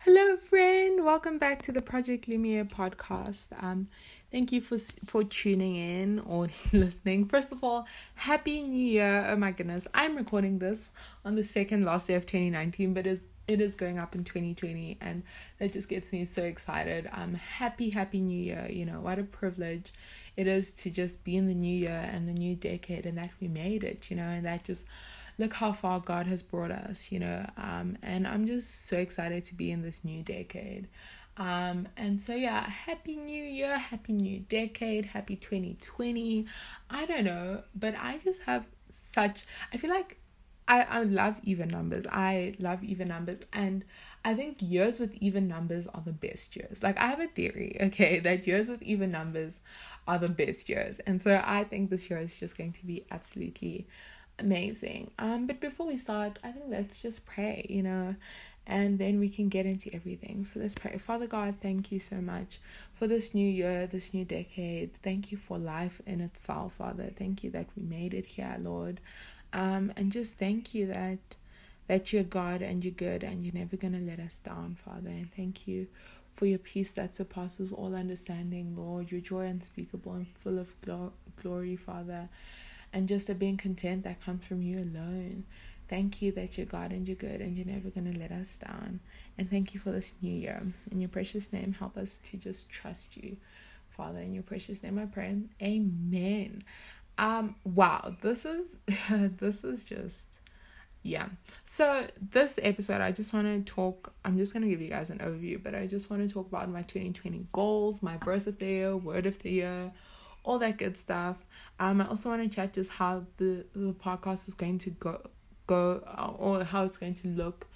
Hello, friend. Welcome back to the Project Lumiere podcast. Um, thank you for for tuning in or listening. First of all, happy New Year! Oh my goodness, I'm recording this on the second last day of 2019, but it's it is going up in 2020 and that just gets me so excited um happy happy new year you know what a privilege it is to just be in the new year and the new decade and that we made it you know and that just look how far god has brought us you know um and i'm just so excited to be in this new decade um and so yeah happy new year happy new decade happy 2020 i don't know but i just have such i feel like I, I love even numbers. I love even numbers. And I think years with even numbers are the best years. Like, I have a theory, okay, that years with even numbers are the best years. And so I think this year is just going to be absolutely amazing. Um, but before we start, I think let's just pray, you know, and then we can get into everything. So let's pray. Father God, thank you so much for this new year, this new decade. Thank you for life in itself, Father. Thank you that we made it here, Lord um, and just thank you that that you're God and you're good and you're never gonna let us down, Father. And thank you for your peace that surpasses all understanding, Lord. Your joy unspeakable and full of glo- glory, Father, and just a being content that comes from you alone. Thank you that you're God and you're good and you're never going to let us down. And thank you for this new year. In your precious name, help us to just trust you, Father. In your precious name, I pray. Amen. Um wow, this is this is just yeah. So this episode I just want to talk I'm just going to give you guys an overview, but I just want to talk about my 2020 goals, my verse of the year, word of the year, all that good stuff. Um I also want to chat just how the the podcast is going to go go uh, or how it's going to look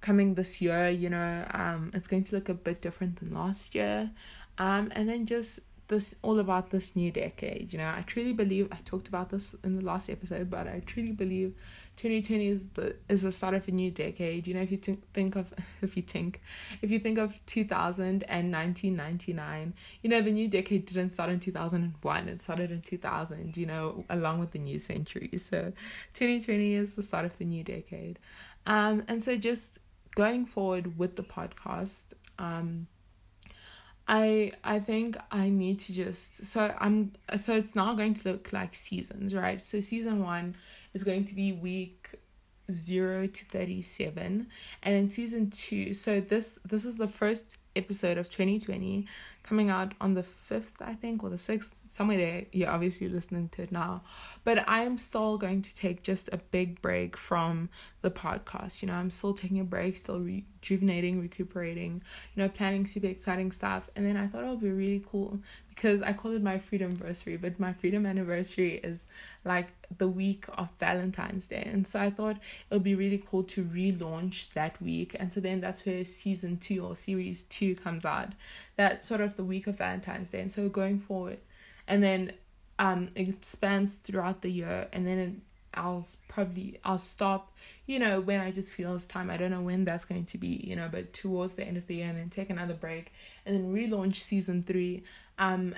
coming this year, you know. Um it's going to look a bit different than last year. Um and then just this all about this new decade. You know, I truly believe I talked about this in the last episode, but I truly believe 2020 is the is the start of a new decade. You know, if you t- think of if you think if you think of 2000 and 1999, you know, the new decade didn't start in 2001. It started in 2000. You know, along with the new century. So 2020 is the start of the new decade. Um, and so just going forward with the podcast, um I I think I need to just so I'm so it's now going to look like seasons, right? So season 1 is going to be week 0 to 37 and in season 2 so this this is the first episode of 2020 coming out on the 5th I think or the 6th somewhere there you're obviously listening to it now. But I am still going to take just a big break from the podcast. You know I'm still taking a break still rejuvenating recuperating you know planning super exciting stuff. And then I thought it would be really cool because I call it my freedom anniversary but my freedom anniversary is like the week of Valentine's Day. And so I thought it would be really cool to relaunch that week. And so then that's where season 2 or series 2 comes out. That sort of the week of Valentine's Day. And so going forward and then um it expands throughout the year and then it, I'll probably I'll stop, you know, when I just feel it's time. I don't know when that's going to be, you know, but towards the end of the year and then take another break and then relaunch season three. Um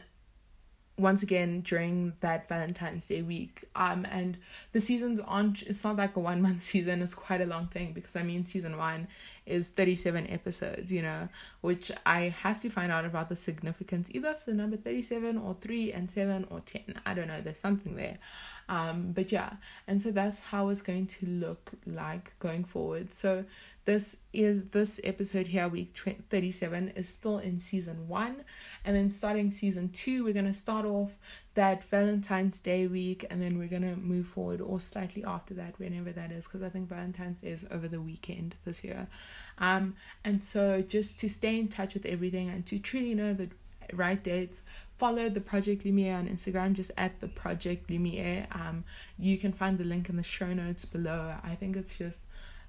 once again during that Valentine's Day week. Um, and the seasons aren't, it's not like a one month season, it's quite a long thing because I mean, season one is 37 episodes, you know, which I have to find out about the significance either of the number 37 or 3 and 7 or 10. I don't know, there's something there. Um, but yeah, and so that's how it's going to look like going forward. So this is this episode here, week 37, is still in season one. And then starting season two, we're going to start off that Valentine's Day week and then we're going to move forward or slightly after that, whenever that is, because I think Valentine's Day is over the weekend this year. Um, and so just to stay in touch with everything and to truly know the right dates, follow the Project Lumiere on Instagram, just at the Project Lumiere. Um, you can find the link in the show notes below. I think it's just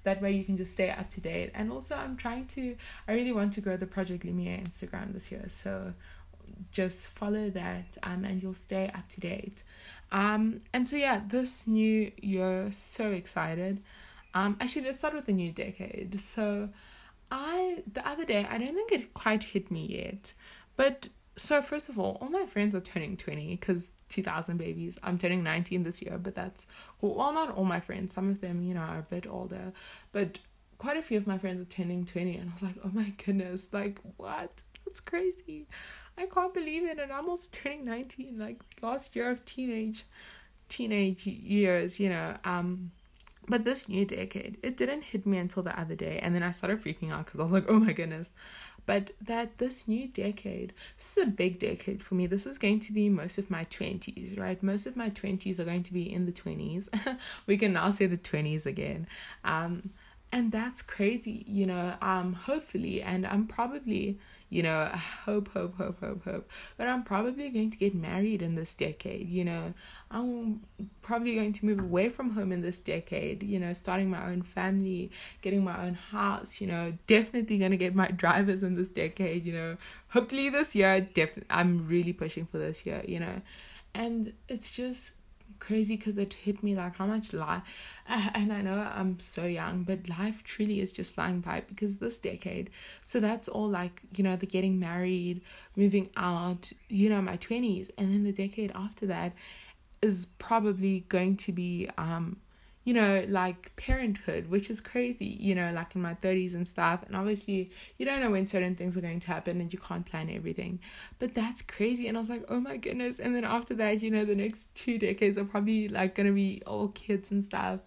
that way you can just stay up to date. And also, I'm trying to, I really want to grow the Project Lumiere Instagram this year. So just follow that um, and you'll stay up to date. Um, and so, yeah, this new year, so excited. Um, actually, let's start with the new decade. So, I, the other day, I don't think it quite hit me yet, but so first of all, all my friends are turning 20 because 2000 babies. I'm turning 19 this year, but that's cool. Well, not all my friends. Some of them, you know, are a bit older, but quite a few of my friends are turning 20 and I was like, "Oh my goodness, like what? That's crazy." I can't believe it and I'm almost turning 19 like last year of teenage teenage years, you know. Um but this new decade, it didn't hit me until the other day and then I started freaking out cuz I was like, "Oh my goodness." But that this new decade, this is a big decade for me. This is going to be most of my 20s, right? Most of my 20s are going to be in the 20s. we can now say the 20s again. Um and that's crazy you know um hopefully and i'm probably you know hope hope hope hope hope. But i'm probably going to get married in this decade you know. I'm probably going to move away from home in this decade you know starting my own family getting my own house you know. Definitely going to get my drivers in this decade you know. Hopefully this year definitely i'm really pushing for this year you know. And it's just crazy because it hit me like how much life and i know i'm so young but life truly is just flying by because this decade so that's all like you know the getting married moving out you know my 20s and then the decade after that is probably going to be um you know, like parenthood, which is crazy, you know, like in my 30s and stuff. And obviously, you don't know when certain things are going to happen and you can't plan everything. But that's crazy. And I was like, oh my goodness. And then after that, you know, the next two decades are probably like going to be all kids and stuff.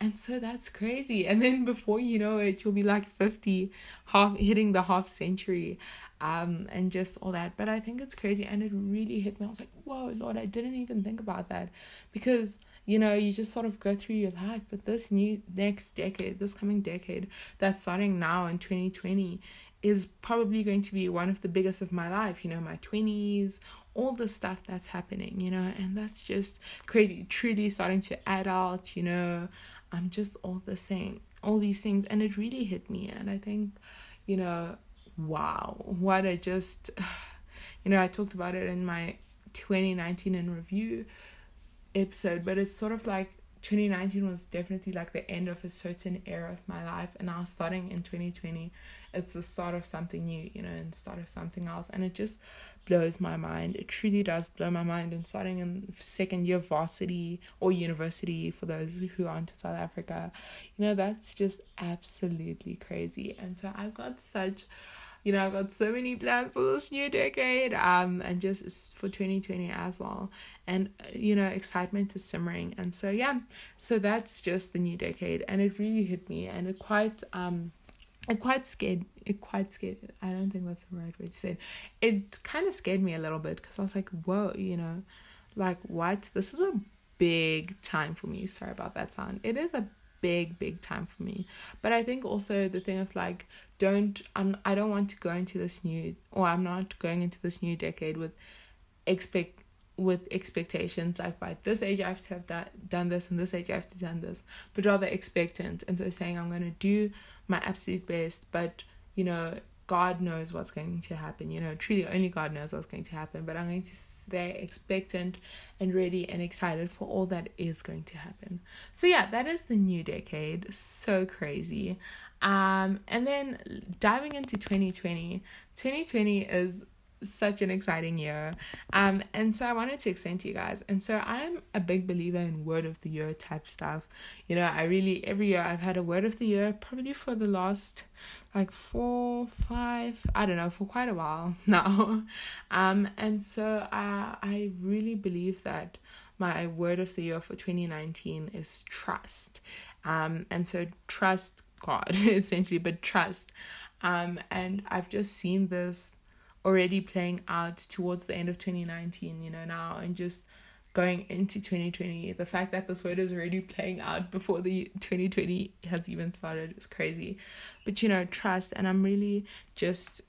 And so that's crazy. And then before you know it, you'll be like 50, half hitting the half century um, and just all that. But I think it's crazy. And it really hit me. I was like, whoa, Lord, I didn't even think about that because you know, you just sort of go through your life. But this new next decade, this coming decade that's starting now in 2020 is probably going to be one of the biggest of my life, you know, my 20s, all the stuff that's happening, you know, and that's just crazy. Truly starting to add out, you know, I'm just all the same, all these things. And it really hit me. And I think, you know, wow, what I just, you know, I talked about it in my 2019 in review episode, but it's sort of like 2019 was definitely like the end of a certain era of my life, and now starting in 2020, it's the start of something new, you know, and start of something else, and it just blows my mind. It truly does blow my mind. And starting in second year varsity or university for those who aren't in South Africa, you know, that's just absolutely crazy. And so I've got such you know, I've got so many plans for this new decade, um, and just for 2020 as well. And, you know, excitement is simmering. And so, yeah, so that's just the new decade. And it really hit me, and it quite, um, it quite scared, it quite scared, I don't think that's the right way to say it. It kind of scared me a little bit because I was like, whoa, you know, like, what? This is a big time for me. Sorry about that sound. It is a big big time for me. But i think also the thing of like don't i'm i don't want to go into this new or i'm not going into this new decade with expect with expectations like by this age i have to have that done this and this age i have to done this but rather expectant. And so saying i'm going to do my absolute best but you know God knows what's going to happen. You know, truly only God knows what's going to happen. But I'm going to stay expectant and ready and excited for all that is going to happen. So yeah, that is the new decade. So crazy. Um, and then diving into 2020, 2020 is such an exciting year. Um, and so I wanted to explain to you guys. And so I'm a big believer in word of the year type stuff. You know, I really every year I've had a word of the year probably for the last like four, five, I don't know, for quite a while now. Um, and so I I really believe that my word of the year for 2019 is trust. Um, and so trust God essentially, but trust. Um, and I've just seen this already playing out towards the end of 2019, you know, now and just going into 2020. The fact that this word is already playing out before the 2020 has even started is crazy. But you know, trust and I'm really just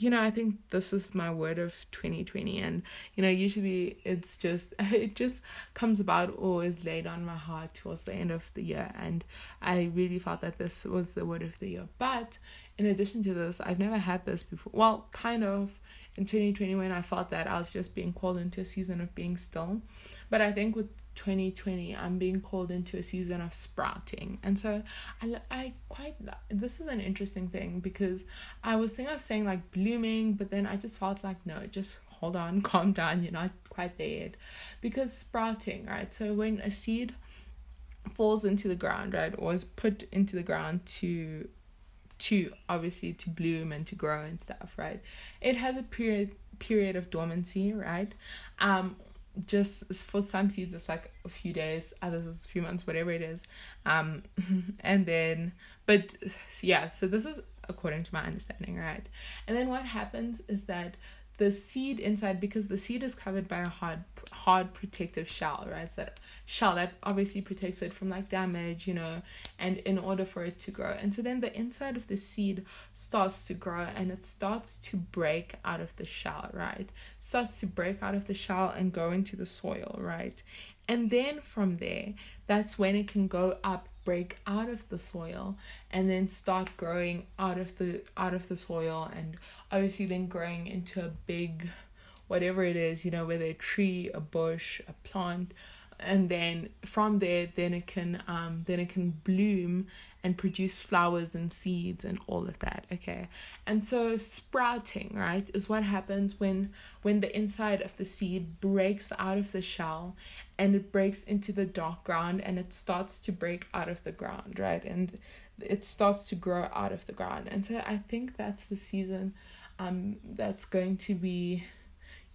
you know, I think this is my word of 2020 and you know, usually it's just it just comes about or is laid on my heart towards the end of the year and I really felt that this was the word of the year. But in addition to this, I've never had this before. Well, kind of in 2020 when I felt that I was just being called into a season of being still. But I think with 2020 i'm being called into a season of sprouting and so i i quite this is an interesting thing because i was thinking of saying like blooming but then i just felt like no just hold on, calm down, you're not quite there yet. Because sprouting, right? So when a seed falls into the ground, right, or is put into the ground to to obviously to bloom and to grow and stuff, right? It has a period period of dormancy, right? Um just for some seeds it's like a few days, others it's a few months, whatever it is. Um and then but yeah, so this is according to my understanding, right? And then what happens is that the seed inside because the seed is covered by a hard hard protective shell right? So that shell that obviously protects it from like damage you know and in order for it to grow. And so then the inside of the seed starts to grow and it starts to break out of the shell right? Starts to break out of the shell and go into the soil right? And then from there that's when it can go up break out of the soil and then start growing out of the out of the soil and obviously then growing into a big whatever it is you know whether a tree a bush a plant and then from there then it can um then it can bloom and produce flowers and seeds and all of that okay? And so sprouting right is what happens when when the inside of the seed breaks out of the shell and it breaks into the dark ground and it starts to break out of the ground right? And it starts to grow out of the ground. And so i think that's the season um that's going to be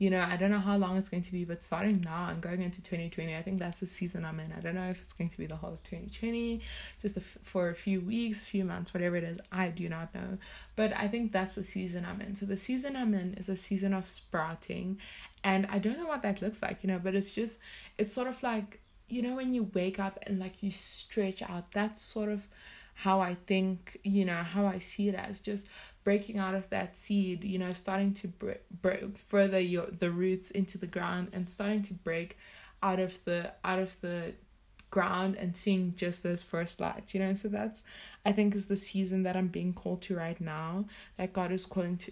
you know, I don't know how long it's going to be, but starting now and going into 2020, I think that's the season I'm in. I don't know if it's going to be the whole of 2020, just a f- for a few weeks, few months, whatever it is. I do not know. But I think that's the season I'm in. So the season I'm in is a season of sprouting. And I don't know what that looks like, you know, but it's just, it's sort of like, you know, when you wake up and like you stretch out, that's sort of how I think, you know, how I see it as just breaking out of that seed, you know, starting to break, break further your the roots into the ground and starting to break out of the out of the ground and seeing just those first lights, you know. So that's I think is the season that I'm being called to right now, that God is calling to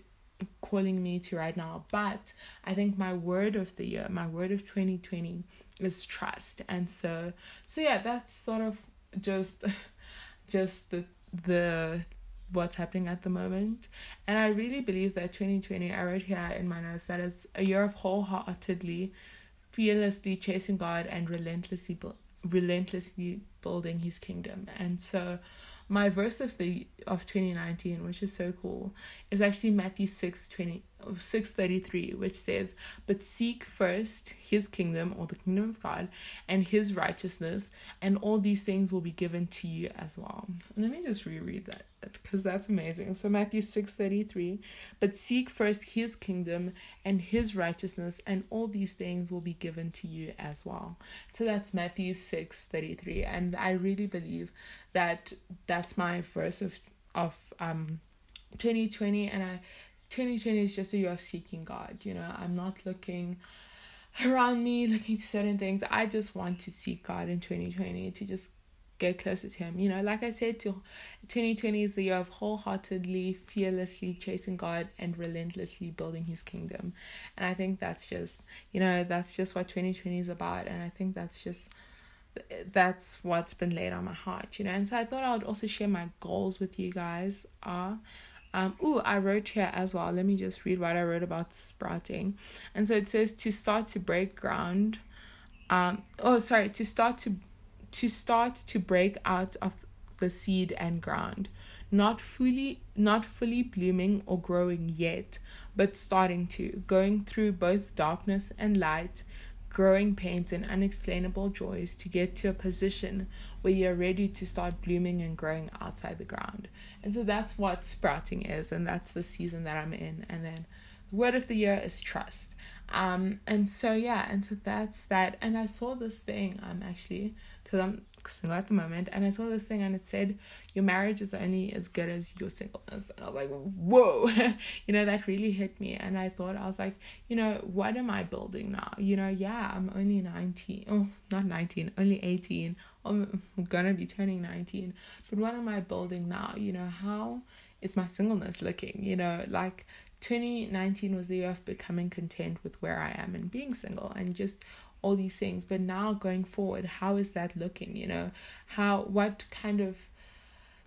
calling me to right now. But I think my word of the year, my word of 2020 is trust. And so so yeah, that's sort of just just the the what's happening at the moment. And I really believe that 2020, I wrote here in my notes that it's a year of wholeheartedly, fearlessly chasing God and relentlessly, bu- relentlessly building His kingdom. And so, my verse of the of 2019, which is so cool, is actually Matthew 6 20, 633 which says but seek first his kingdom or the kingdom of god and his righteousness and all these things will be given to you as well let me just reread that because that's amazing so matthew 633 but seek first his kingdom and his righteousness and all these things will be given to you as well so that's matthew 633 and i really believe that that's my verse of of um 2020 and i 2020 is just a year of seeking God. You know, I'm not looking around me, looking to certain things. I just want to seek God in 2020 to just get closer to Him. You know, like I said, to 2020 is the year of wholeheartedly, fearlessly chasing God and relentlessly building His kingdom. And I think that's just, you know, that's just what 2020 is about. And I think that's just that's what's been laid on my heart, you know. And so I thought I would also share my goals with you guys. Are uh, um, ooh, I wrote here as well. Let me just read what I wrote about sprouting. And so it says to start to break ground. Um, oh, sorry, to start to to start to break out of the seed and ground, not fully not fully blooming or growing yet, but starting to, going through both darkness and light, growing pains and unexplainable joys to get to a position where you're ready to start blooming and growing outside the ground. And so that's what sprouting is, and that's the season that I'm in. And then the word of the year is trust. Um, and so yeah, and so that's that. And I saw this thing um actually because I'm single at the moment, and I saw this thing and it said your marriage is only as good as your singleness, and I was like, whoa, you know that really hit me, and I thought I was like, you know, what am I building now? You know, yeah, I'm only 19. Oh, not nineteen, only eighteen. I'm gonna be turning nineteen, but what am I building now? You know, how is my singleness looking? You know, like 2019 was the year of becoming content with where I am and being single and just all these things but now going forward how is that looking you know how what kind of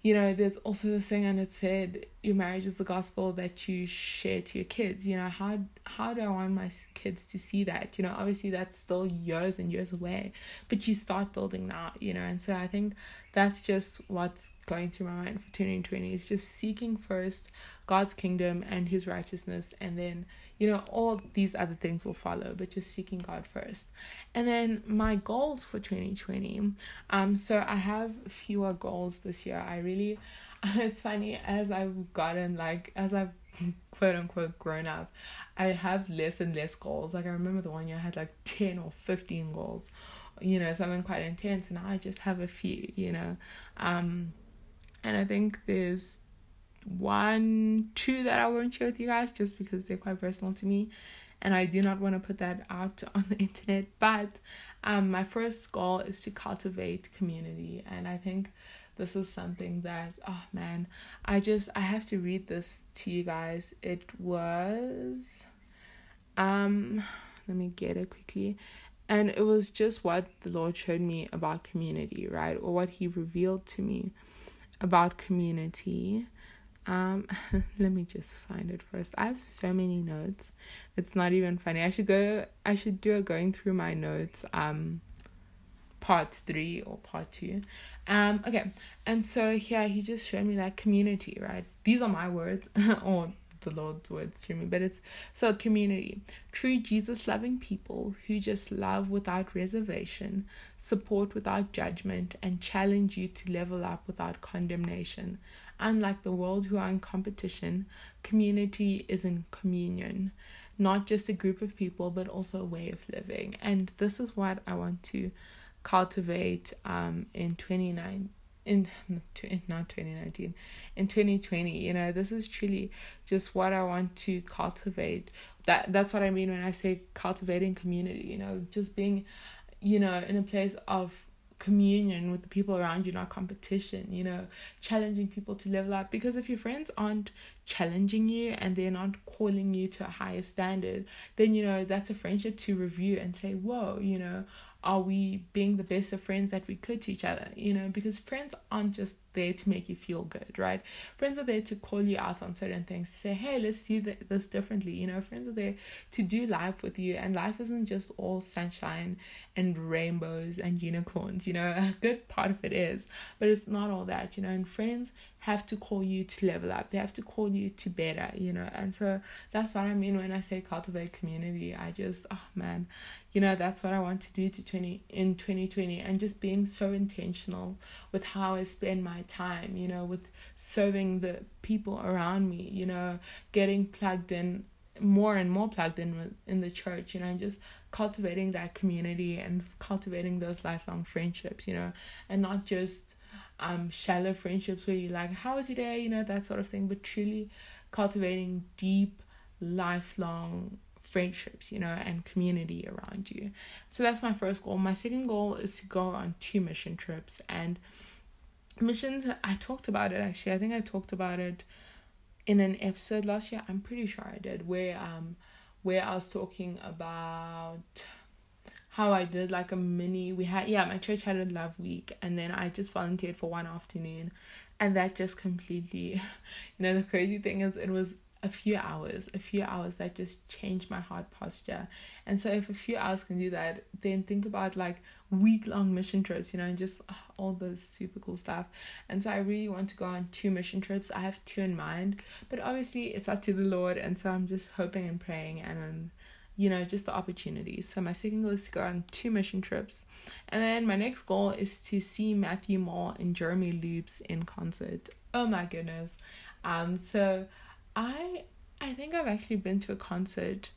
you know, there's also this thing, and it said your marriage is the gospel that you share to your kids. You know, how how do I want my kids to see that? You know, obviously that's still years and years away, but you start building now. You know, and so I think that's just what's going through my mind for 2020 is just seeking first God's kingdom and His righteousness, and then you know all these other things will follow. But just seeking God first, and then my goals for 2020. Um, so I have fewer goals this year. I really, it's funny as I've gotten like as I've quote unquote grown up, I have less and less goals. Like I remember the one year I had like ten or fifteen goals, you know, something quite intense, and I just have a few, you know, um, and I think there's one, two that I won't share with you guys just because they're quite personal to me and I do not want to put that out on the internet. But um, my first goal is to cultivate community, and I think this is something that oh man, I just I have to read this to you guys. It was um let me get it quickly. And it was just what the Lord showed me about community, right? Or what He revealed to me about community. Um, let me just find it first. I have so many notes. It's not even funny. I should go. I should do a going through my notes. Um, part three or part two. Um, okay. And so here he just showed me that community. Right. These are my words or the Lord's words to me, but it's so community. True Jesus loving people who just love without reservation, support without judgment, and challenge you to level up without condemnation. Unlike the world who are in competition, community is in communion, not just a group of people, but also a way of living. And this is what I want to cultivate um, in 29 in not 2019 in 2020 you know this is truly just what i want to cultivate that that's what i mean when i say cultivating community you know just being you know in a place of communion with the people around you, not competition, you know, challenging people to level up. Because if your friends aren't challenging you and they're not calling you to a higher standard, then, you know, that's a friendship to review and say, whoa, you know, are we being the best of friends that we could to each other? You know, because friends aren't just there to make you feel good, right? Friends are there to call you out on certain things, to say, hey, let's see this differently. You know, friends are there to do life with you, and life isn't just all sunshine and rainbows and unicorns. You know, a good part of it is, but it's not all that, you know, and friends have to call you to level up. They have to call you to better, you know. And so that's what I mean when I say cultivate community. I just, oh man, you know, that's what I want to do to 20 in 2020 and just being so intentional with how I spend my time, you know, with serving the people around me, you know, getting plugged in more and more plugged in with, in the church, you know, and just cultivating that community and cultivating those lifelong friendships, you know, and not just um shallow friendships where you like how was your day? you know that sort of thing but truly cultivating deep lifelong friendships you know and community around you. So that's my first goal. My second goal is to go on two mission trips and missions i talked about it actually i think i talked about it in an episode last year i'm pretty sure i did where um where i was talking about how I did like a mini we had yeah, my church had a love week and then I just volunteered for one afternoon and that just completely you know the crazy thing is it was a few hours, a few hours that just changed my heart posture. And so if a few hours can do that, then think about like week long mission trips, you know, and just oh, all the super cool stuff. And so I really want to go on two mission trips. I have two in mind, but obviously it's up to the Lord. And so I'm just hoping and praying and um, you know, just the opportunities. So my second goal is to go on two mission trips. And then my next goal is to see Matthew Mole and Jeremy Loops in concert. Oh my goodness. Um so I I think I've actually been to a concert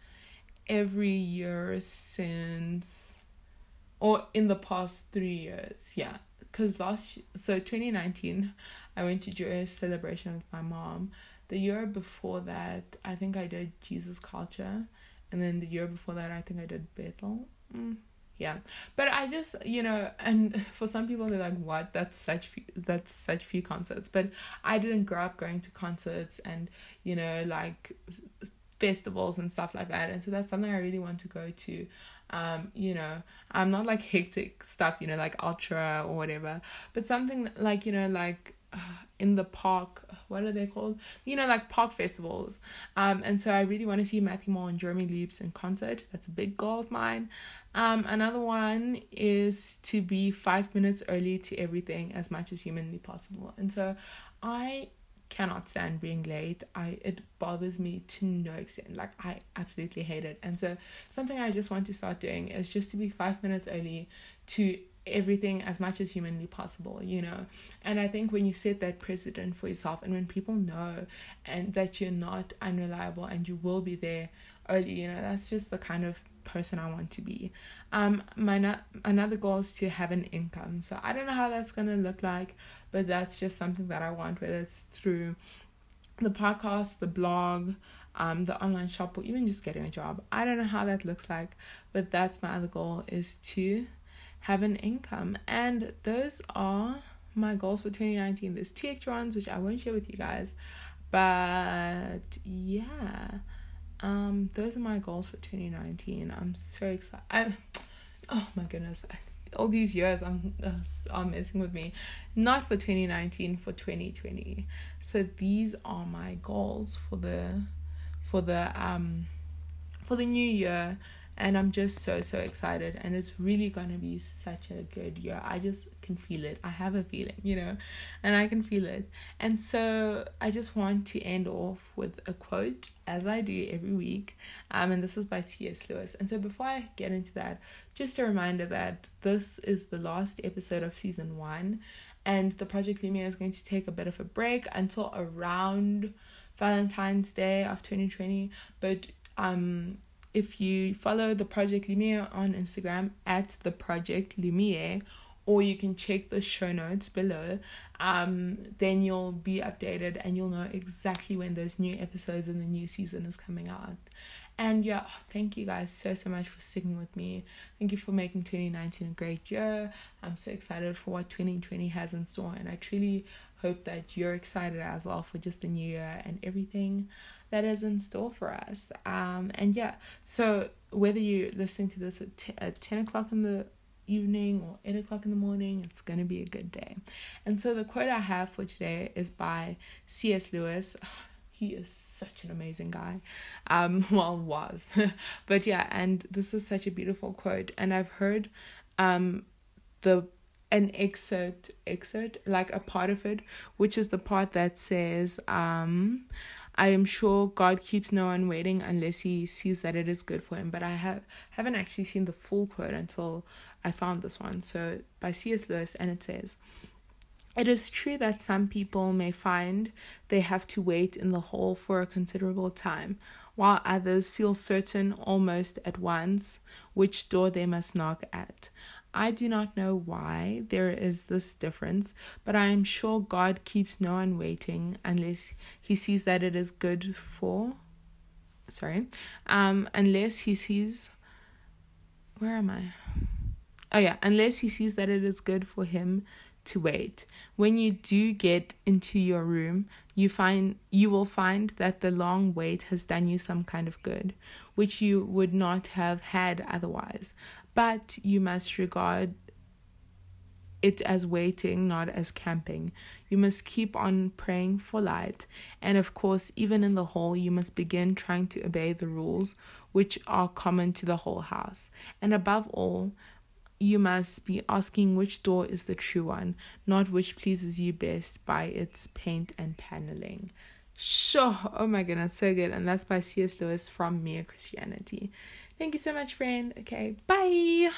every year since or in the past 3 years. Yeah. Cuz last so 2019 I went to Joyous Celebration with my mom. The year before that, I think I did Jesus Culture and then the year before that i think i did bethel mm, yeah but i just you know and for some people they're like what that's such few, that's such few concerts but i didn't grow up going to concerts and you know like festivals and stuff like that and so that's something i really want to go to um you know i'm not like hectic stuff you know like ultra or whatever but something like you know like uh, in the park. What are they called? You know, like park festivals. Um, and so I really want to see Matthew Mole and Jeremy Loops in concert. That's a big goal of mine. Um, another one is to be five minutes early to everything as much as humanly possible. And so I cannot stand being late. I it bothers me to no extent. Like I absolutely hate it. And so something I just want to start doing is just to be five minutes early to everything as much as humanly possible, you know. And I think when you set that precedent for yourself and when people know and that you're not unreliable and you will be there early, you know, that's just the kind of person I want to be. Um, my another goal is to have an income. So I don't know how that's gonna look like, but that's just something that I want, whether it's through the podcast, the blog, um, the online shop, or even just getting a job. I don't know how that looks like, but that's my other goal is to have an income. And those are my goals for 2019. There's two extra ones which I won't share with you guys. But yeah. Um, those are my goals for 2019. I'm so excited. I, oh my goodness, all these years I'm uh, are messing with me. Not for 2019, for 2020. So these are my goals for the for the um for the new year and I'm just so so excited and it's really going to be such a good year. I just can feel it. I have a feeling, you know, and I can feel it. And so I just want to end off with a quote as I do every week. Um and this is by C.S. Lewis. And so before I get into that, just a reminder that this is the last episode of season 1 and the Project Lumiere is going to take a bit of a break until around Valentine's Day of 2020, but um if you follow the Project Lumiere on Instagram at the Project Lumiere, or you can check the show notes below, um, then you'll be updated and you'll know exactly when those new episodes and the new season is coming out. And yeah, thank you guys so so much for sticking with me. Thank you for making 2019 a great year. I'm so excited for what 2020 has in store, and I truly hope that you're excited as well for just the new year and everything that is in store for us. Um, and yeah, so whether you're listening to this at, t- at 10 o'clock in the evening or 8 o'clock in the morning, it's going to be a good day. And so the quote I have for today is by C.S. Lewis. He is such an amazing guy. Um, well, was. but yeah, and this is such a beautiful quote. And I've heard um, the an excerpt excerpt like a part of it which is the part that says um I am sure God keeps no one waiting unless he sees that it is good for him. But I have haven't actually seen the full quote until I found this one. So by C.S. Lewis, and it says, "It is true that some people may find they have to wait in the hall for a considerable time, while others feel certain almost at once which door they must knock at." I do not know why there is this difference, but I am sure God keeps no one waiting unless he sees that it is good for sorry. Um unless he sees where am I? Oh yeah, unless he sees that it is good for him to wait. When you do get into your room, you find you will find that the long wait has done you some kind of good, which you would not have had otherwise but you must regard it as waiting, not as camping. You must keep on praying for light. And of course, even in the hall, you must begin trying to obey the rules which are common to the whole house. And above all, you must be asking which door is the true one, not which pleases you best by its paint and paneling. Sure. Oh my goodness, so good. And that's by C.S. Lewis from Mere Christianity. Thank you so much, friend. Okay, bye.